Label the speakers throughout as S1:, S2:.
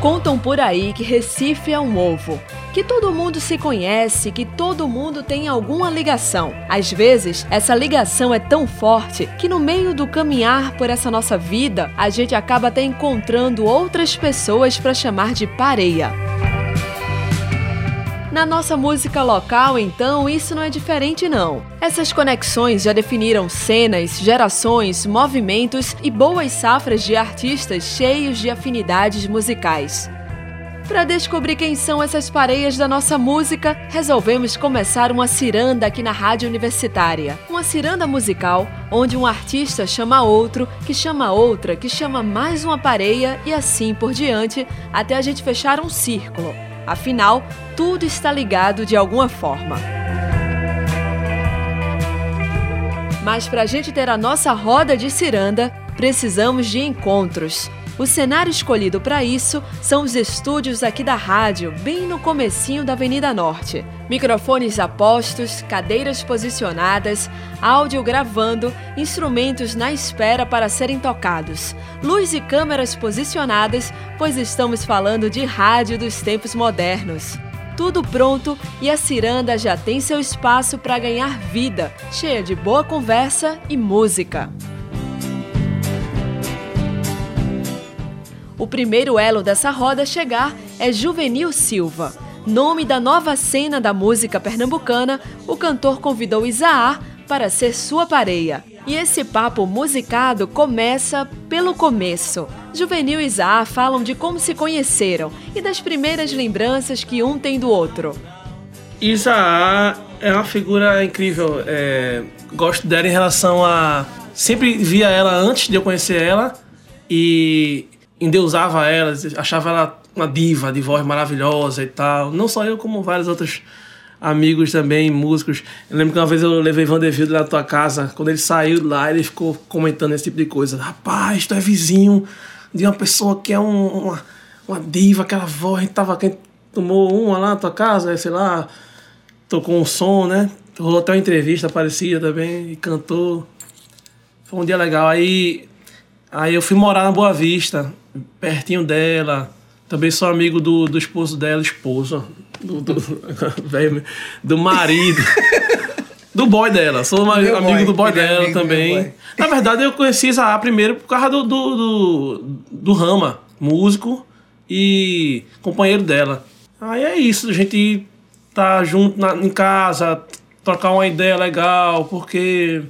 S1: Contam por aí que Recife é um ovo, que todo mundo se conhece, que todo mundo tem alguma ligação. Às vezes, essa ligação é tão forte que no meio do caminhar por essa nossa vida, a gente acaba até encontrando outras pessoas para chamar de pareia. Na nossa música local, então, isso não é diferente não. Essas conexões já definiram cenas, gerações, movimentos e boas safras de artistas cheios de afinidades musicais. Para descobrir quem são essas pareias da nossa música, resolvemos começar uma ciranda aqui na Rádio Universitária. Uma ciranda musical onde um artista chama outro, que chama outra, que chama mais uma pareia e assim por diante, até a gente fechar um círculo. Afinal, tudo está ligado de alguma forma. Mas para a gente ter a nossa roda de ciranda, precisamos de encontros. O cenário escolhido para isso são os estúdios aqui da rádio, bem no comecinho da Avenida Norte. Microfones apostos, cadeiras posicionadas, áudio gravando, instrumentos na espera para serem tocados, luz e câmeras posicionadas, pois estamos falando de rádio dos tempos modernos tudo pronto e a ciranda já tem seu espaço para ganhar vida, cheia de boa conversa e música. O primeiro elo dessa roda a chegar é Juvenil Silva. Nome da nova cena da música pernambucana, o cantor convidou Isaá para ser sua pareia. E esse papo musicado começa pelo começo. Juvenil e Isaá falam de como se conheceram e das primeiras lembranças que um tem do outro.
S2: Isaá é uma figura incrível. É, gosto dela em relação a. Sempre via ela antes de eu conhecer ela e endeusava ela, achava ela uma diva de voz maravilhosa e tal. Não só eu, como vários outros amigos também, músicos. Eu lembro que uma vez eu levei Vanderbilt lá na tua casa. Quando ele saiu lá, ele ficou comentando esse tipo de coisa. Rapaz, tu é vizinho de uma pessoa que é um, uma, uma diva, aquela voz. A gente tava, quem tomou uma lá na tua casa, sei lá, tocou um som, né? Rolou até uma entrevista parecida também e cantou. Foi um dia legal. Aí, aí eu fui morar na Boa Vista pertinho dela. Também sou amigo do, do esposo dela, esposo, do, do, do marido. do boy dela. Sou uma, amigo boy, do boy é dela é também. Na verdade, eu conheci Zaha primeiro por causa do, do, do, do Rama, músico e companheiro dela. Aí é isso, a gente tá junto na, em casa, trocar uma ideia legal, porque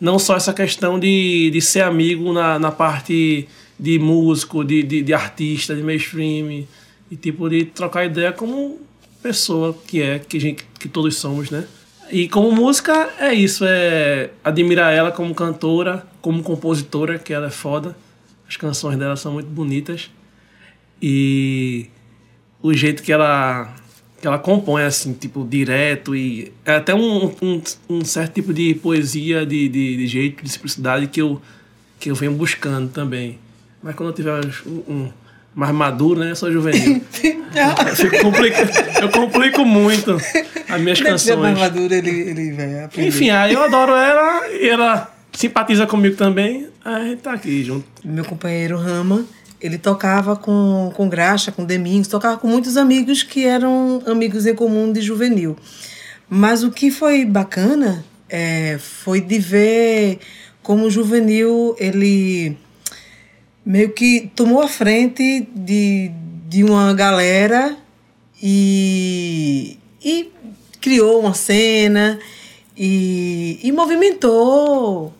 S2: não só essa questão de, de ser amigo na, na parte de músico, de, de, de artista, de mainstream, e tipo, de trocar ideia como pessoa que é, que, gente, que todos somos, né? E como música é isso, é admirar ela como cantora, como compositora, que ela é foda. As canções dela são muito bonitas. E o jeito que ela que ela compõe assim, tipo, direto e é até um, um, um certo tipo de poesia, de, de, de, jeito, de simplicidade que eu, que eu venho buscando também. Mas quando eu tiver um, mais maduro, né? Eu sou juvenil. eu, complico, eu complico muito as minhas Quando canções.
S3: mais maduro, ele, ele vai aprender.
S2: Enfim, aí eu adoro ela e ela simpatiza comigo também. Aí a gente tá aqui junto.
S3: Meu companheiro Rama, ele tocava com, com Graxa, com Demingos, tocava com muitos amigos que eram amigos em comum de juvenil. Mas o que foi bacana é, foi de ver como o juvenil ele meio que tomou a frente de, de uma galera e, e criou uma cena e, e movimentou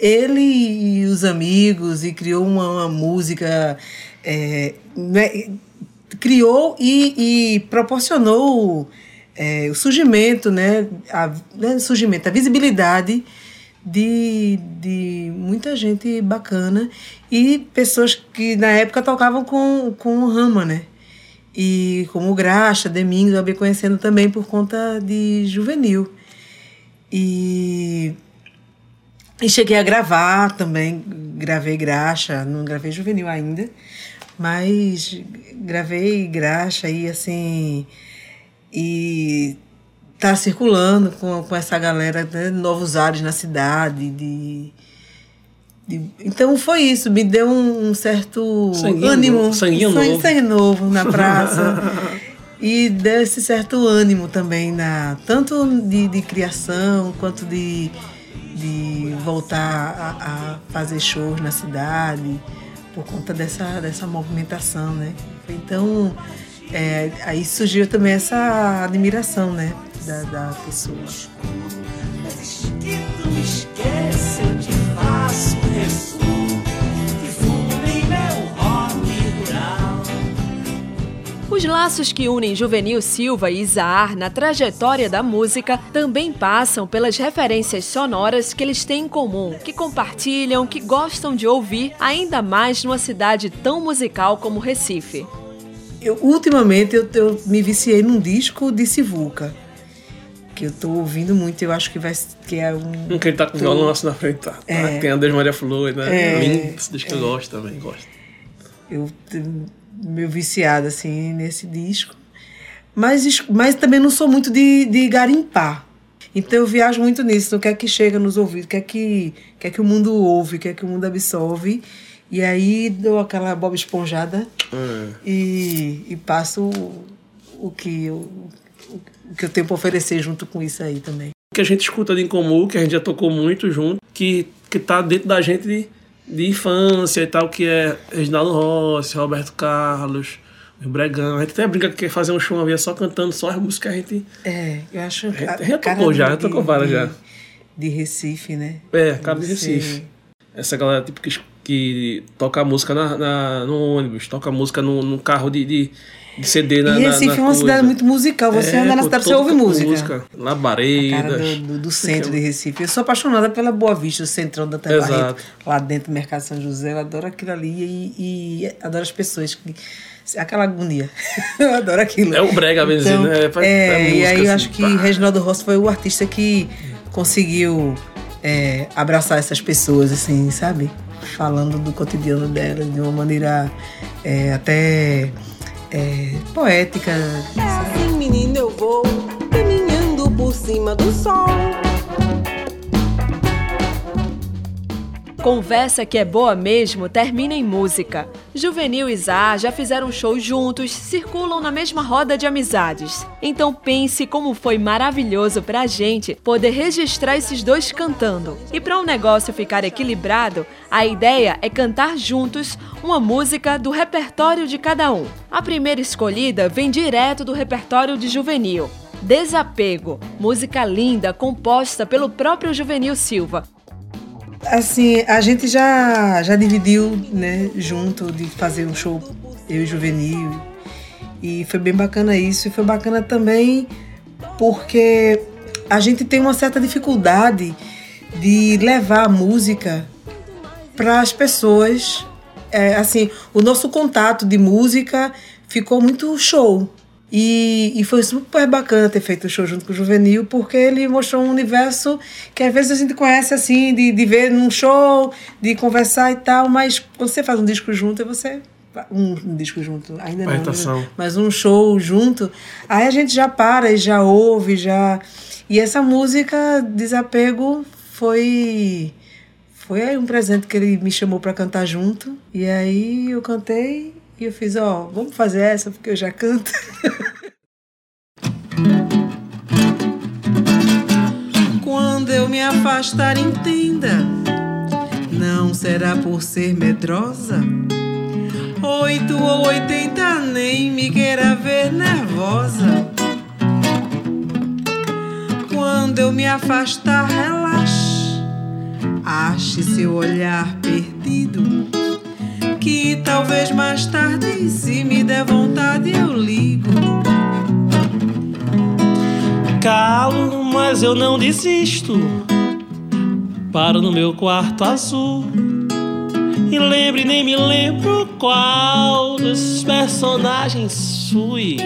S3: ele e os amigos e criou uma, uma música é, né, criou e, e proporcionou é, o surgimento né a, né, surgimento a visibilidade de, de muita gente bacana e pessoas que na época tocavam com, com o Rama, né? E como Graxa, Domingos, eu acabei conhecendo também por conta de Juvenil. E, e cheguei a gravar também, gravei Graxa, não gravei Juvenil ainda, mas gravei Graxa e assim. E tá circulando com, com essa galera, né, novos ares na cidade, de de- Então foi isso, me deu um, um certo
S2: Sanguinho
S3: ânimo,
S2: sanguinho
S3: sangue,
S2: novo.
S3: sangue novo na praça. e deu esse certo ânimo também, na, tanto de, de criação quanto de, de voltar a, a fazer shows na cidade, por conta dessa, dessa movimentação, né? Então, é, aí surgiu também essa admiração, né? Da, da pessoa.
S4: que tu me esquece, eu te faço.
S1: Os laços que unem Juvenil Silva e Isaar na trajetória da música também passam pelas referências sonoras que eles têm em comum, que compartilham, que gostam de ouvir, ainda mais numa cidade tão musical como Recife.
S3: Eu, ultimamente eu, eu me viciei num disco de Sivuca, que eu tô ouvindo muito, eu acho que vai que é um
S2: Um que ele tá com o violão assim na frente, tá?
S3: É.
S2: Tem a Deus Maria Flor, né?
S3: É.
S2: Lindo, esse disco eu gosto também, gosto.
S3: eu meio viciada assim nesse disco. Mas, mas também não sou muito de, de garimpar. Então eu viajo muito nisso, no que é que chega nos ouvidos, o que é que, o que, é que o mundo ouve, o que é que o mundo absorve. E aí dou aquela boba esponjada
S2: É.
S3: e, e passo o, o que eu, o que eu tenho para oferecer junto com isso aí também.
S2: que a gente escuta de em comum, que a gente já tocou muito junto, que, que tá dentro da gente de, de infância e tal, que é Reginaldo Rossi, Roberto Carlos, o Bregão. A gente até brinca que quer fazer um show uma vez só cantando só as músicas que a gente.
S3: É, eu acho.
S2: Já-
S3: a
S2: já tocou já, tocou várias já.
S3: De Recife, né?
S2: É, cara de Recife. Essa galera tipo, que, que toca música na, na- no ônibus, toca música no, no carro de, de, de CD na
S3: E
S2: na-
S3: Recife
S2: na
S3: é uma
S2: coisa.
S3: cidade muito musical. Você
S2: É,
S3: anda na cidade, você ouve música. A cara
S2: Labaredas.
S3: do, do, do centro de Recife. Eu sou apaixonada pela Boa Vista, o centrão da
S2: Exato.
S3: lá dentro do Mercado São José. Eu adoro aquilo ali e, e adoro as pessoas. Que, aquela agonia. eu adoro aquilo.
S2: É o brega, bem
S3: Então,
S2: dizendo, é,
S3: é,
S2: é
S3: e
S2: música,
S3: aí eu
S2: assim,
S3: acho que
S2: pá.
S3: Reginaldo Rossi foi o artista que conseguiu é, abraçar essas pessoas, assim, sabe? Falando do cotidiano delas de uma maneira é, até é, poética. sabe?
S5: Assim, menina, eu vou caminhando por cima do sol.
S1: Conversa que é boa mesmo termina em música. Juvenil e Zá já fizeram shows juntos, circulam na mesma roda de amizades. Então pense como foi maravilhoso pra gente poder registrar esses dois cantando. E para o negócio ficar equilibrado, a ideia é cantar juntos uma música do repertório de cada um. A primeira escolhida vem direto do repertório de Juvenil. Desapego, música linda composta pelo próprio Juvenil Silva,
S3: Assim, a gente já, já dividiu, né, junto de fazer um show, eu e Juvenil. E foi bem bacana isso. E foi bacana também porque a gente tem uma certa dificuldade de levar a música para as pessoas. É, assim, o nosso contato de música ficou muito show. E, e foi super bacana ter feito o show junto com o Juvenil, porque ele mostrou um universo que às vezes a gente conhece assim, de, de ver num show, de conversar e tal, mas quando você faz um disco junto, você. Um, um disco junto, ainda não. Né? Mas um show junto, aí a gente já para e já ouve, já. E essa música, Desapego, foi. Foi um presente que ele me chamou para cantar junto. E aí eu cantei e eu fiz, ó, vamos fazer essa porque eu já canto. Quando eu me afastar, entenda, não será por ser medrosa. Oito ou oitenta, nem me queira ver nervosa. Quando eu me afastar, relaxe, ache seu olhar perdido. Que talvez mais tarde, se me der vontade, eu ligo.
S2: Calo, mas eu não desisto. Paro no meu quarto azul. E lembre, nem me lembro qual dos personagens fui.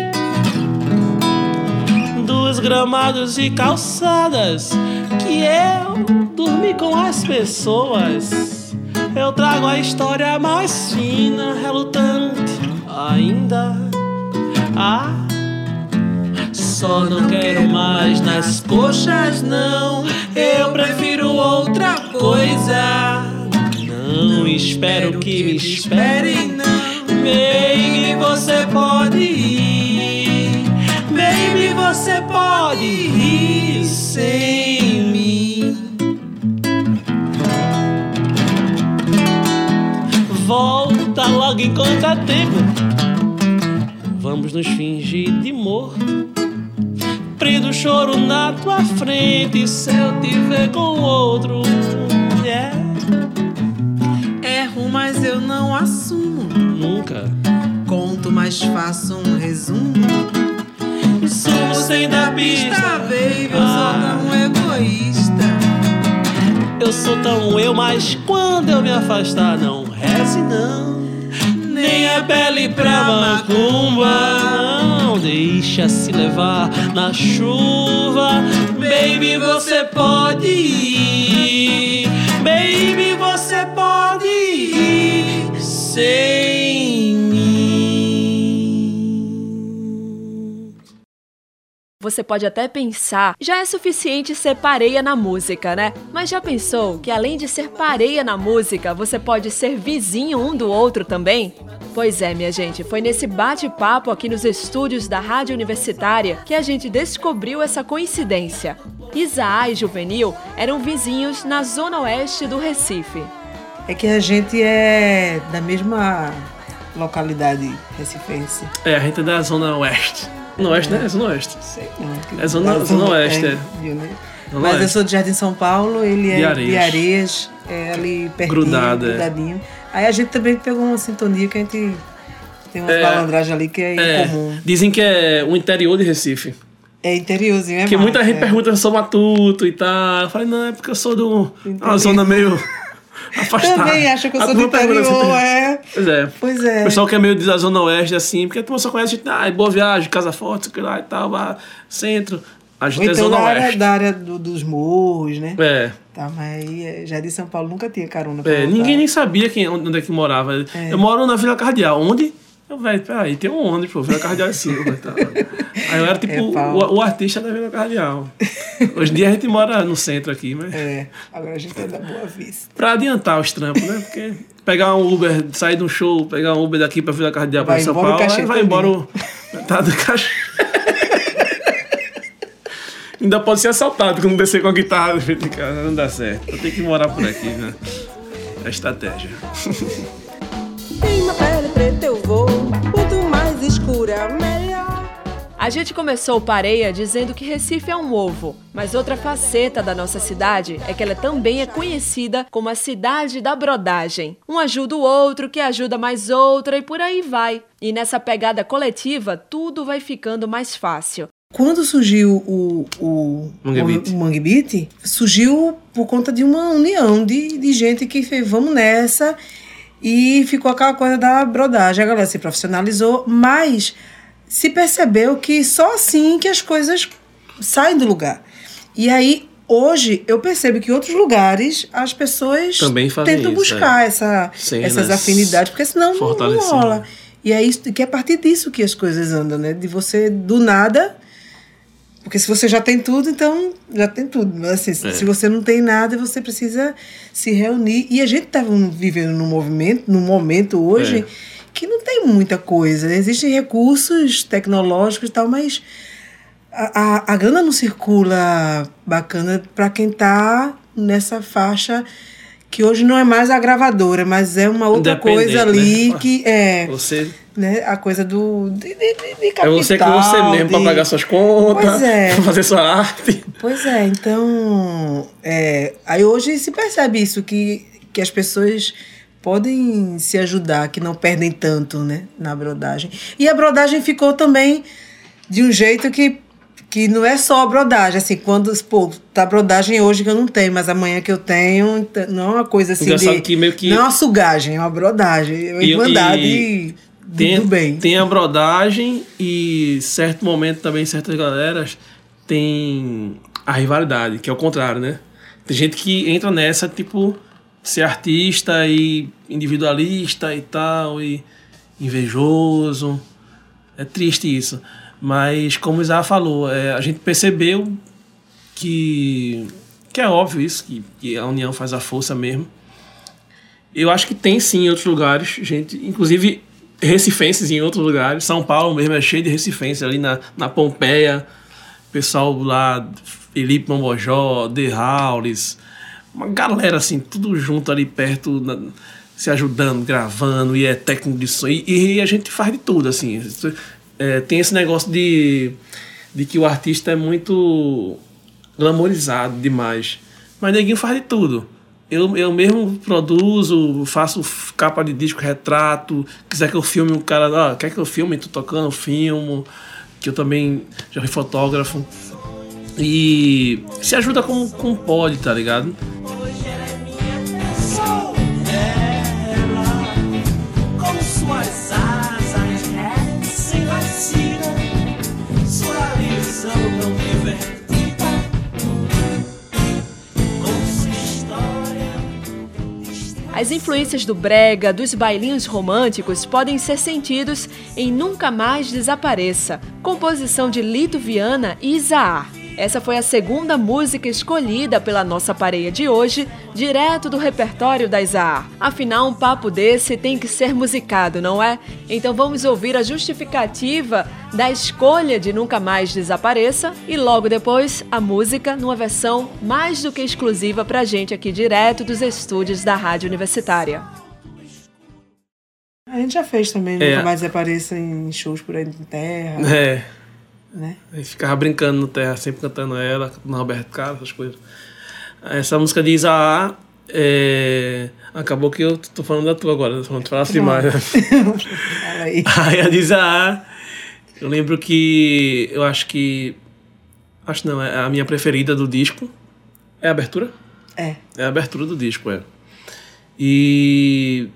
S2: Dos gramados e calçadas que eu dormi com as pessoas. Eu trago a história mais fina, relutante ainda. Ah, só não quero mais nas coxas, não. Eu prefiro outra coisa. espero que me
S3: espere, não.
S2: Baby, você pode ir. Baby, você pode ir sem enquanto há tempo. Vamos nos fingir de morto. Prendo o choro na tua frente se eu te ver com outro. Yeah.
S3: Erro, mas eu não assumo.
S2: Nunca.
S3: Conto, mas faço um resumo.
S2: Sumo sem dar
S3: Pista,
S2: pista.
S3: baby, eu
S2: Ah.
S3: sou tão egoísta.
S2: Eu sou tão eu, mas quando eu me afastar, não reze não. Nem a pele pra macumba. Não deixa se levar na chuva. Baby, você pode ir. Baby, você pode ir sem
S1: Você pode até pensar, já é suficiente ser pareia na música, né? Mas já pensou que além de ser pareia na música, você pode ser vizinho um do outro também? Pois é, minha gente, foi nesse bate-papo aqui nos estúdios da Rádio Universitária que a gente descobriu essa coincidência. Isaá e Juvenil eram vizinhos na zona oeste do Recife.
S3: É que a gente é da mesma localidade recifense.
S2: É, a gente é da Zona Oeste. No Oeste, né? É Zona Oeste.
S3: Sei não.
S2: É zona-
S3: Da
S2: zona oeste, é.
S3: viu, né?
S2: Zona
S3: Mas eu sou de Jardim São Paulo, ele é
S2: De Areias.
S3: de Areias, é ali pertinho,
S2: Grudado, é.
S3: grudadinho. Aí a gente também pegou uma sintonia que a gente tem umas
S2: É.
S3: ali que é,
S2: É,
S3: incomum.
S2: dizem que é o interior de Recife.
S3: É interiorzinho, é
S2: Porque
S3: massa,
S2: muita gente
S3: é.
S2: pergunta se eu sou matuto e tal. Eu falei, não, é porque eu sou de um- uma zona meio afastada.
S3: Também acha que eu
S2: A
S3: sou do
S2: pergunta
S3: interior,
S2: assim,
S3: é.
S2: Pois é.
S3: Pois é.
S2: O pessoal que é meio da zona oeste, assim, porque a turma só conhece, gente, ah, boa viagem, Casa Forte, sei lá e tal, ah, centro. A
S3: Ou
S2: gente é
S3: então
S2: zona
S3: da área,
S2: oeste.
S3: da área do- dos morros, né?
S2: É.
S3: Tá, mas aí é, Jardim São Paulo nunca tinha carona pra
S2: É,
S3: voltar.
S2: ninguém nem sabia quem, onde é que morava.
S3: É.
S2: Eu moro na Vila Cardeal. Onde? Eu, velho, peraí, tem um onde, pô, Vila Cardeal é Silva tal. Aí eu era tipo
S3: É
S2: o, o artista da Vila Cardeal. Hoje em dia a gente mora no centro aqui, mas.
S3: É, agora a gente é da Boa Vista.
S2: Pra adiantar os trampos, né? Porque pegar um Uber, sair de um show, pegar um Uber daqui pra Vila Cardeal pra São Paulo, aí vai embora o. Tá do cachê. Ainda pode ser assaltado quando descer com a guitarra de casa, não dá certo. Eu tenho que morar por aqui, né? É a estratégia.
S5: Tem uma pele preta eu vou, mais escura, melhor.
S1: A gente começou o Pareia dizendo que Recife é um ovo, mas outra faceta da nossa cidade é que ela também é conhecida como a cidade da brodagem. Um ajuda o outro, que ajuda mais outra e por aí vai. E nessa pegada coletiva, tudo vai ficando mais fácil.
S3: Quando surgiu o, o,
S2: Mangue Beat.
S3: o Mangue Beat, surgiu por conta de uma união de, de gente que fez vamos nessa e ficou aquela coisa da brodagem. A galera se profissionalizou, mas se percebeu que só assim que as coisas saem do lugar. E aí, hoje, eu percebo que em outros lugares as pessoas
S2: Também fazem
S3: tentam
S2: isso,
S3: buscar essa,
S2: Cenas
S3: essas afinidades, porque senão não, rola. E é isso que é a partir disso que as coisas andam, né? De você do nada. Porque se você já tem tudo, então já tem tudo. Mas assim,
S2: É.
S3: se você não tem nada, você precisa se reunir. E a gente está vivendo num movimento, num momento hoje,
S2: É.
S3: que não tem muita coisa. Existem recursos tecnológicos e tal, mas a, a, a grana não circula bacana para quem está nessa faixa que hoje não é mais a gravadora, mas é uma outra coisa ali
S2: né?
S3: que é
S2: Você
S3: né, a coisa do de, de, de- de
S2: é você
S3: capital,
S2: você mesmo pra
S3: de-
S2: pagar suas contas,
S3: é.
S2: pra fazer sua arte.
S3: Pois é, então. é, aí hoje se percebe isso, que, que as pessoas podem se ajudar, que não perdem tanto né, na brodagem. E a brodagem ficou também de um jeito que, que não é só a brodagem. Assim, quando, pô, tá brodagem hoje que eu não tenho, mas amanhã que eu tenho, então, não é uma coisa assim.
S2: Engraçado
S3: De,
S2: que meio que-
S3: Não é uma sugagem, é uma brodagem. É uma
S2: E-
S3: irmandade
S2: e Tem,
S3: do bem.
S2: tem a brodagem e certo momento também, certas galeras tem a rivalidade, que é o contrário, né? Tem gente que entra nessa, tipo, ser artista e individualista e tal, e invejoso. É triste isso. Mas, como o Isaac falou, é, a gente percebeu que, que é óbvio isso, que, que a união faz a força mesmo. Eu acho que tem sim em outros lugares, gente, inclusive recifenses em outros lugares. São Paulo mesmo é cheio de recifenses ali na, na Pompeia. Pessoal lá, Felipe Mambojó, The Howlis, uma galera assim, tudo junto ali perto, na- se ajudando, gravando, e é técnico de som. E, e a gente faz de tudo, assim. É, tem esse negócio de, de que o artista é muito glamorizado demais. Mas neguinho faz de tudo. Eu, eu mesmo produzo, faço capa de disco, retrato. Quiser que eu filme um cara, ah, quer que eu filme? Tô tocando, filmo. Que eu também já fui fotógrafo. E se ajuda como, como pode, tá ligado?
S1: As influências do brega, dos bailinhos românticos podem ser sentidos em Nunca Mais Desapareça, composição de Lito Viana e Isaar. Essa foi a segunda música escolhida pela nossa pareia de hoje, direto do repertório da Isaar. Afinal, um papo desse tem que ser musicado, não é? Então vamos ouvir a justificativa da escolha de Nunca Mais Desapareça e logo depois a música numa versão mais do que exclusiva pra gente aqui direto dos estúdios da Rádio Universitária.
S6: A gente já fez também,
S2: É.
S6: nunca mais apareça em shows por aí em terra,
S2: É.
S6: né?
S2: Aí ficava brincando no terra, sempre cantando ela, no Roberto Carlos, essas coisas. Essa música de Isaá, é... acabou que eu tô falando da tua agora, não falasse demais. né?
S6: Aí.
S2: Aí a de Isaá, eu lembro que eu acho que. Acho não, é a minha preferida do disco. É a abertura?
S6: É.
S2: É a abertura do disco, é. E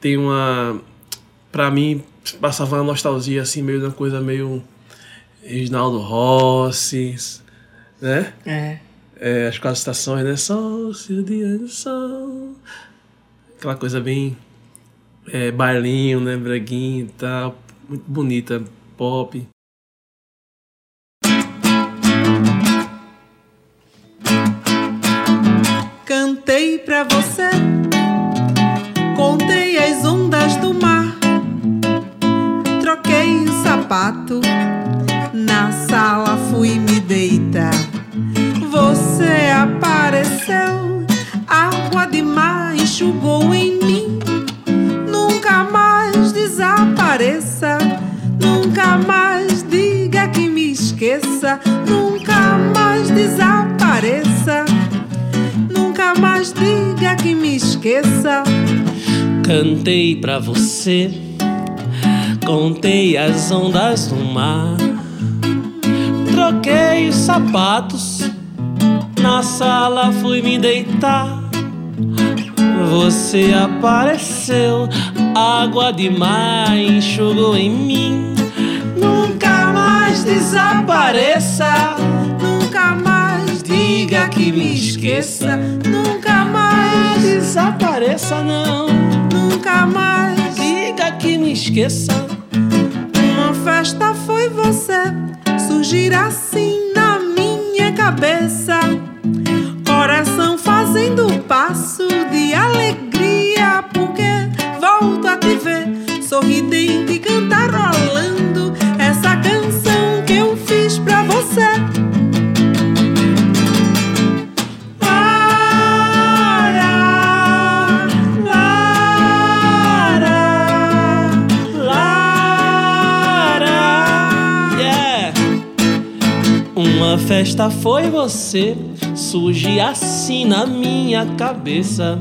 S2: tem uma. Pra mim, passava uma nostalgia assim, meio de uma coisa meio. Reginaldo Rossi, né?
S6: É.
S2: É, as quatro estações, né? Sol, se o dia do sol. Aquela coisa bem. É, bailinho, né? Breguinho e tal. Muito bonita, pop.
S3: Cantei pra você, contei as ondas do mar, troquei o sapato, na sala fui me deitar. Você apareceu, água de mar enxugou em mim. Nunca mais desapareça, nunca mais diga que me esqueça, nunca mais desapareça. Nunca mais diga que me esqueça.
S2: Cantei pra você, contei as ondas do mar. Troquei os sapatos, na sala fui me deitar. Você apareceu, água de mar enxugou em mim. Nunca mais desapareça,
S3: Nunca mais diga que me esqueça. Nunca mais,
S2: desapareça não.
S3: nunca mais.
S2: Diga que me esqueça.
S3: Uma festa foi você surgir assim na minha cabeça. Coração fazendo passo de alegria, porque volto a te ver sorridente
S2: festa foi você, surge assim na minha cabeça.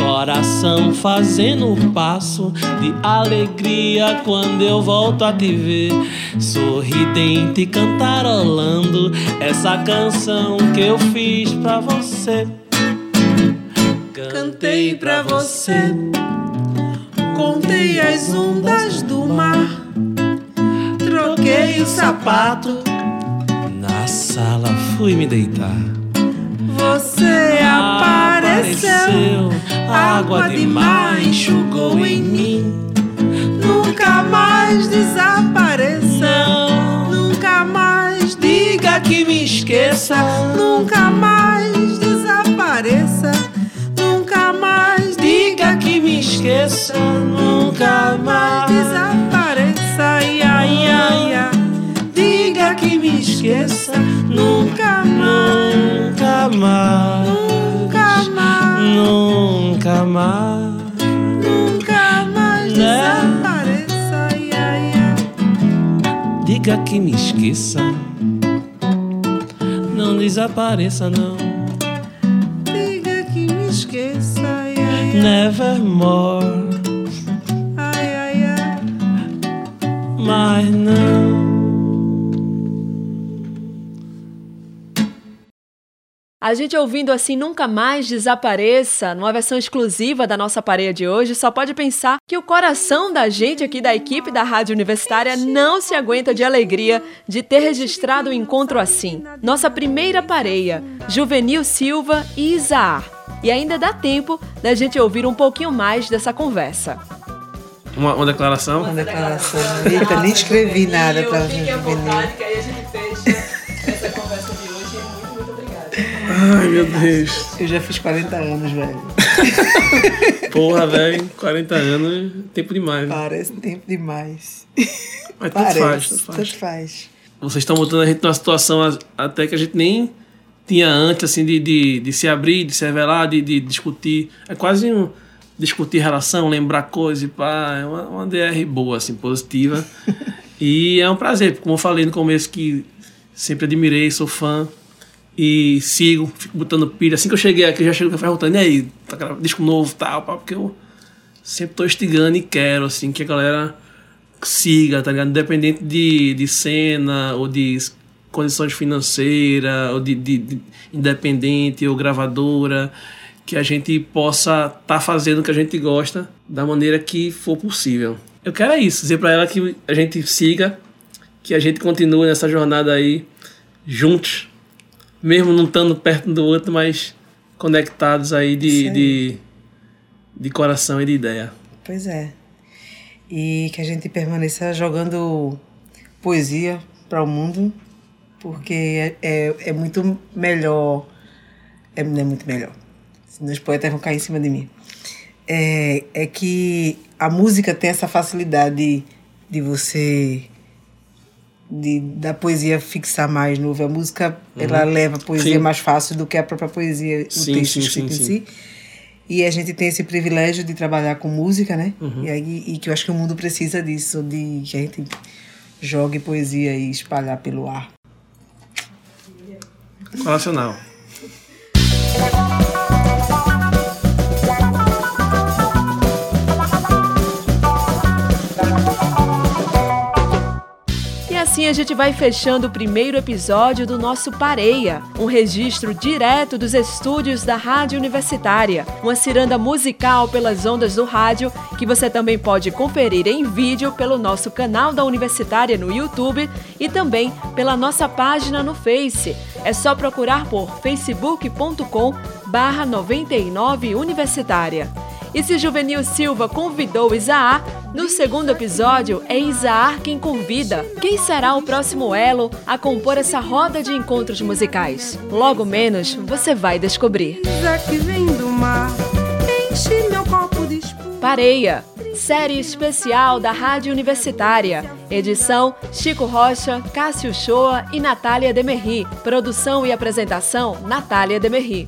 S2: Coração fazendo passo de alegria quando eu volto a te ver. Sorridente cantarolando essa canção que eu fiz pra você.
S3: Cantei pra você, contei as ondas do mar, troquei o sapato,
S2: sala fui me deitar.
S3: você apareceu, água de mar enxugou em mim. Nunca mais desapareça, nunca mais
S2: diga que me esqueça.
S3: nunca mais desapareça, nunca mais
S2: Diga que esqueça nunca mais.
S3: Desapareça,
S2: esqueça
S3: Nunca mais,
S2: nunca mais.
S3: nunca mais,
S2: Nunca mais.
S3: nunca mais.
S2: Né?
S3: Desapareça.
S2: Diga que me esqueça. Não desapareça, não.
S3: Diga que me esqueça, ia.
S2: Nevermore.
S3: Ai, ai, ai.
S2: Mas não.
S1: A gente ouvindo assim Nunca Mais Desapareça, numa versão exclusiva da nossa pareia de hoje, só pode pensar que o coração da gente aqui da equipe da Rádio Universitária não se aguenta de alegria de ter registrado um encontro assim. Nossa primeira pareia, Juvenil Silva e Isaar. E ainda dá tempo da gente ouvir um pouquinho mais dessa conversa.
S2: Uma, uma declaração?
S3: Uma declaração. Eita, nem escrevi nada gente juvenil.
S1: que aí a gente fecha
S2: Ai, meu Deus.
S3: Eu já fiz 40 anos, velho.
S2: Porra, velho. 40 anos, tempo demais. né?
S3: Parece tempo demais.
S2: Mas tudo
S3: Parece,
S2: faz, faz.
S3: Tanto faz.
S2: Vocês estão botando a gente numa situação até que a gente nem tinha antes, assim, de, de, de se abrir, de se revelar, de, de discutir. É quase um discutir relação, lembrar coisas e pá. É uma, uma DR boa, assim, positiva. e é um prazer, porque como eu falei no começo que sempre admirei, sou fã. E sigo, fico botando pilha. Assim que eu cheguei aqui, eu já chego perguntando, e aí, tá gravando disco novo tal, pá, porque eu sempre tô instigando e quero, assim, que a galera siga, tá ligado? Independente de, de cena ou de condições financeiras, ou de, de- de independente ou gravadora, que a gente possa estar tá fazendo o que a gente gosta da maneira que for possível. Eu quero é isso, dizer pra ela que a gente siga, que a gente continue nessa jornada aí juntos, mesmo não estando perto um do outro, mas conectados aí de,
S3: aí.
S2: de, de coração e de ideia.
S3: Pois é. E que a gente permaneça jogando poesia para o mundo, porque é, é, é muito melhor. É, não é muito melhor. Senão os poetas vão cair em cima de mim. É, é que a música tem essa facilidade de, de você. De, da poesia fixar mais no ouvido. A música ela leva a poesia
S2: Sim.
S3: mais fácil do que a própria poesia, o
S2: Sim,
S3: texto
S2: sim,
S3: escrito em si. E a gente tem esse privilégio de trabalhar com música, né?
S2: Uhum.
S3: E, aí, e que eu acho que o mundo precisa disso, de que a gente jogue poesia e espalhar pelo ar.
S2: Coracional.
S1: Assim a gente vai fechando o primeiro episódio do nosso Pareia, um registro direto dos estúdios da Rádio Universitária, uma ciranda musical pelas ondas do rádio que você também pode conferir em vídeo pelo nosso canal da Universitária no YouTube e também pela nossa página no Face. É só procurar por facebook.com barra 99 Universitária. E se Juvenil Silva convidou Isaar, no segundo episódio é Isaar quem convida. Quem será o próximo elo a compor essa roda de encontros musicais? Logo menos você vai descobrir.
S5: Mar, enche meu copo de.
S1: Pareia, série especial da Rádio Universitária. Edição Chico Rocha, Cássio Shoa e Natália Demerri. Produção e apresentação Natália Demerri.